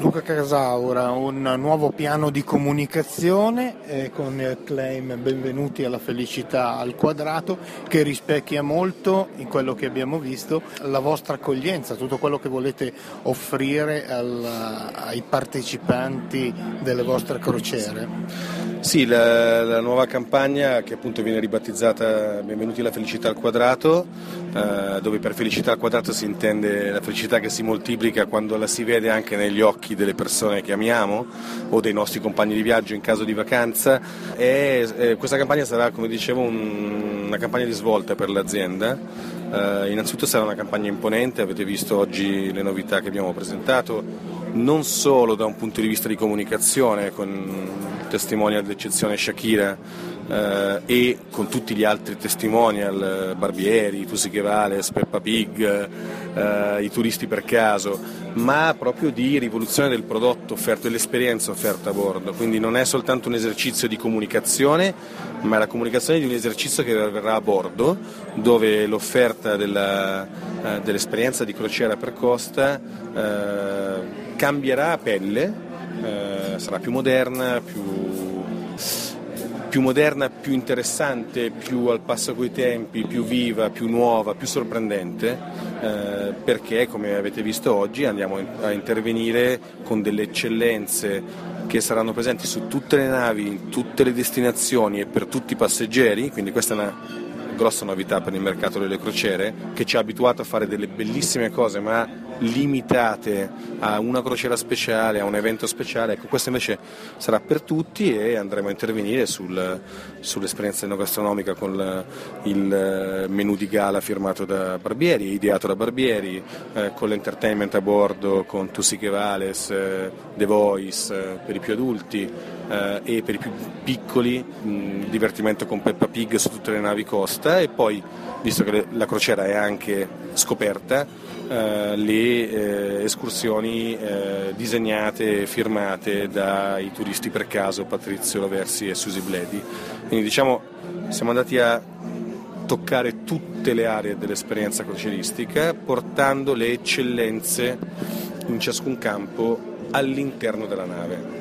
Luca Casaura, un nuovo piano di comunicazione eh, con il claim Benvenuti alla felicità al quadrato che rispecchia molto in quello che abbiamo visto la vostra accoglienza, tutto quello che volete offrire al, ai partecipanti delle vostre crociere. Sì, la, la, nuova campagna che appunto viene ribattezzata Benvenuti alla felicità al quadrato, eh, dove per felicità al quadrato si intende la felicità che si moltiplica quando la si vede anche negli occhi delle persone che amiamo o dei nostri compagni di viaggio in caso di vacanza e eh, questa campagna sarà, come dicevo, un, una campagna di svolta per l'azienda. Eh, innanzitutto sarà una campagna imponente, avete visto oggi le novità che abbiamo presentato, non solo da un punto di vista di comunicazione con testimonial d'eccezione Shakira eh, e con tutti gli altri testimonial, Barbieri, Tusi Vales, Peppa Pig, eh, i turisti per caso, ma proprio di rivoluzione del prodotto offerto, dell'esperienza offerta a bordo, quindi non è soltanto un esercizio di comunicazione, ma la comunicazione di un esercizio che avverrà a bordo, dove l'offerta della, eh, dell'esperienza di crociera per costa eh, cambierà a pelle, eh, sarà più moderna, più, più, moderna, più interessante, più al passo coi tempi, più viva, più nuova, più sorprendente, eh, perché come avete visto oggi andiamo a intervenire con delle eccellenze che saranno presenti su tutte le navi, in tutte le destinazioni e per tutti i passeggeri, quindi questa è una grossa novità per il mercato delle crociere che ci ha abituato a fare delle bellissime cose ma limitate a una crociera speciale, a un evento speciale, ecco questo invece sarà per tutti e andremo a intervenire sul, sull'esperienza enogastronomica con il, il menù di gala firmato da Barbieri, ideato da Barbieri, eh, con l'entertainment a bordo con Tusiche Vales, eh, The Voice eh, per i più adulti eh, e per i più piccoli mh, divertimento con Peppa Pig su tutte le navi costa. E poi, visto che la crociera è anche scoperta, eh, le eh, escursioni eh, disegnate e firmate dai turisti per caso Patrizio Laversi e Susi Bledi. Quindi diciamo siamo andati a toccare tutte le aree dell'esperienza crocieristica portando le eccellenze in ciascun campo all'interno della nave.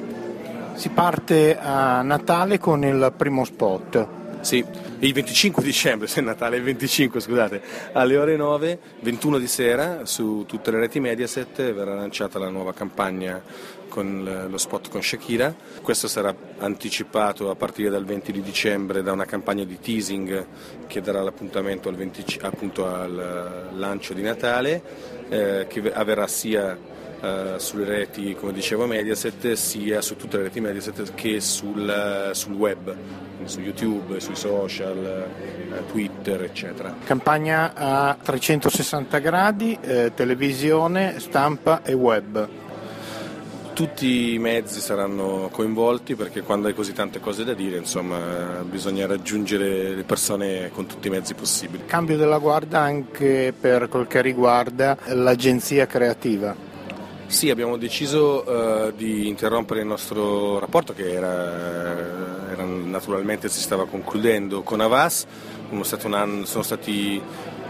Si parte a Natale con il primo spot. Sì, il 25 dicembre, se è Natale il 25 scusate, alle ore 9, 21 di sera su tutte le reti Mediaset verrà lanciata la nuova campagna con lo spot con Shakira. Questo sarà anticipato a partire dal 20 di dicembre da una campagna di teasing che darà l'appuntamento al, 20, appunto al lancio di Natale, eh, che avverrà sia Uh, sulle reti, come dicevo, Mediaset, sia su tutte le reti Mediaset che sul, sul web su YouTube, sui social, eh, Twitter, eccetera. Campagna a 360 gradi, eh, televisione, stampa e web. Tutti i mezzi saranno coinvolti perché quando hai così tante cose da dire, insomma, bisogna raggiungere le persone con tutti i mezzi possibili. Cambio della guardia anche per quel che riguarda l'agenzia creativa. Sì, abbiamo deciso uh, di interrompere il nostro rapporto che era, era, naturalmente si stava concludendo con Avas, anno, sono stati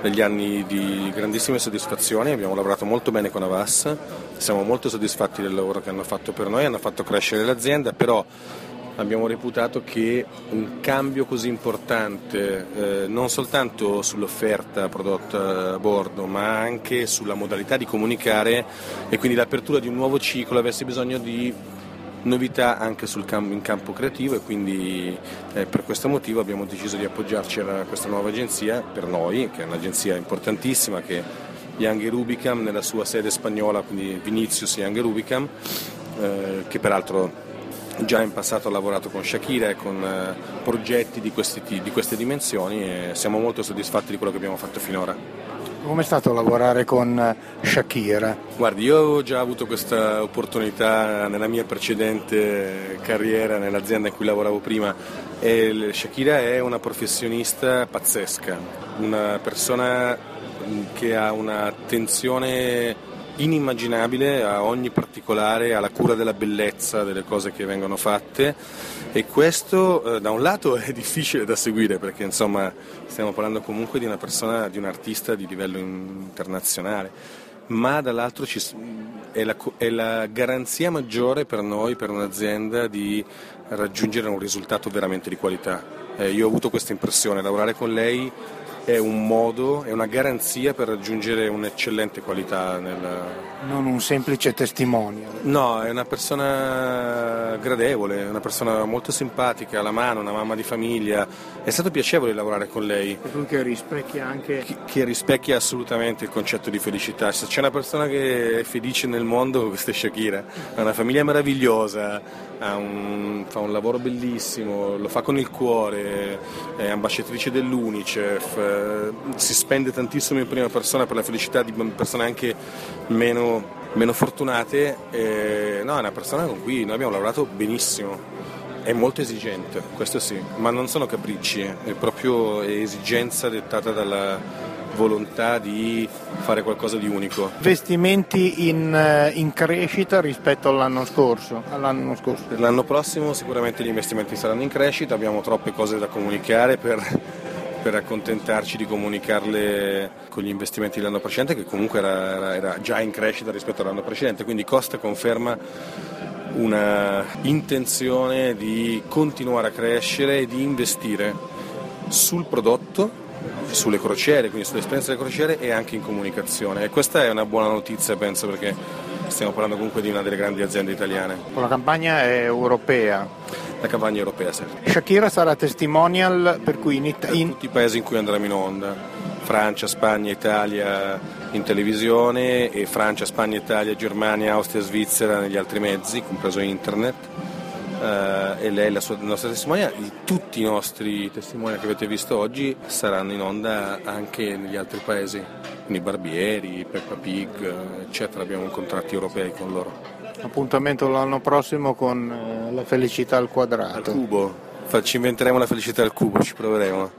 degli anni di grandissime soddisfazioni, abbiamo lavorato molto bene con Avas, siamo molto soddisfatti del lavoro che hanno fatto per noi, hanno fatto crescere l'azienda, però abbiamo reputato che un cambio così importante, eh, non soltanto sull'offerta prodotta a bordo, ma anche sulla modalità di comunicare e quindi l'apertura di un nuovo ciclo avesse bisogno di novità anche campo, in campo creativo e quindi eh, per questo motivo abbiamo deciso di appoggiarci a questa nuova agenzia per noi, che è un'agenzia importantissima che Young Rubicam nella sua sede spagnola, quindi Vinicius Young Rubicam, eh, che peraltro già in passato ha lavorato con Shakira e con eh, progetti di, questi, di queste dimensioni e siamo molto soddisfatti di quello che abbiamo fatto finora. Come è stato lavorare con eh, Shakira? Guardi, io ho già avuto questa opportunità nella mia precedente carriera nell'azienda in cui lavoravo prima e Shakira è una professionista pazzesca, una persona che ha un'attenzione inimmaginabile a ogni particolare, alla cura della bellezza delle cose che vengono fatte e questo eh, da un lato è difficile da seguire perché insomma stiamo parlando comunque di una persona, di un artista di livello internazionale ma dall'altro ci, è, la, è la garanzia maggiore per noi, per un'azienda, di raggiungere un risultato veramente di qualità. Eh, io ho avuto questa impressione, lavorare con lei è un modo, è una garanzia per raggiungere un'eccellente qualità. Nel... Non un semplice testimonial. No, è una persona gradevole, una persona molto simpatica, alla mano, una mamma di famiglia. È stato piacevole lavorare con lei. Che rispecchia anche... Che, che rispecchia assolutamente il concetto di felicità. Se c'è una persona che è felice nel mondo, questa è Shakira. Ha una famiglia meravigliosa, un, fa un lavoro bellissimo, lo fa con il cuore, è ambasciatrice dell'Unicef eh, si spende tantissimo in prima persona per la felicità di persone anche meno, meno fortunate, eh, no, è una persona con cui noi abbiamo lavorato benissimo. È molto esigente, questo sì, ma non sono capricci, è proprio esigenza dettata dalla, volontà di fare qualcosa di unico. Investimenti in, eh, in crescita rispetto all'anno scorso, all'anno scorso? L'anno prossimo sicuramente gli investimenti saranno in crescita, abbiamo troppe cose da comunicare per per accontentarci di comunicarle con gli investimenti dell'anno precedente che comunque era, era, era già in crescita rispetto all'anno precedente, quindi Costa conferma una intenzione di continuare a crescere e di investire sul prodotto, sulle crociere, quindi sull'esperienza delle crociere e anche in comunicazione. E questa è una buona notizia, penso, perché stiamo parlando comunque di una delle grandi aziende italiane. La campagna è europea. La campagna europea, sì. Shakira sarà testimonial per cui in Italia... In tutti i paesi in cui andremo in onda. Francia, Spagna, Italia in televisione e Francia, Spagna, Italia, Germania, Austria, Svizzera negli altri mezzi, compreso internet. Uh, e lei la, sua, la nostra testimonial, tutti i nostri testimonial che avete visto oggi saranno in onda anche negli altri paesi quindi Barbieri, Peppa Pig, eccetera, abbiamo contratti europei con loro. Appuntamento l'anno prossimo con eh, la felicità al quadrato. Al cubo, ci inventeremo la felicità al cubo, ci proveremo.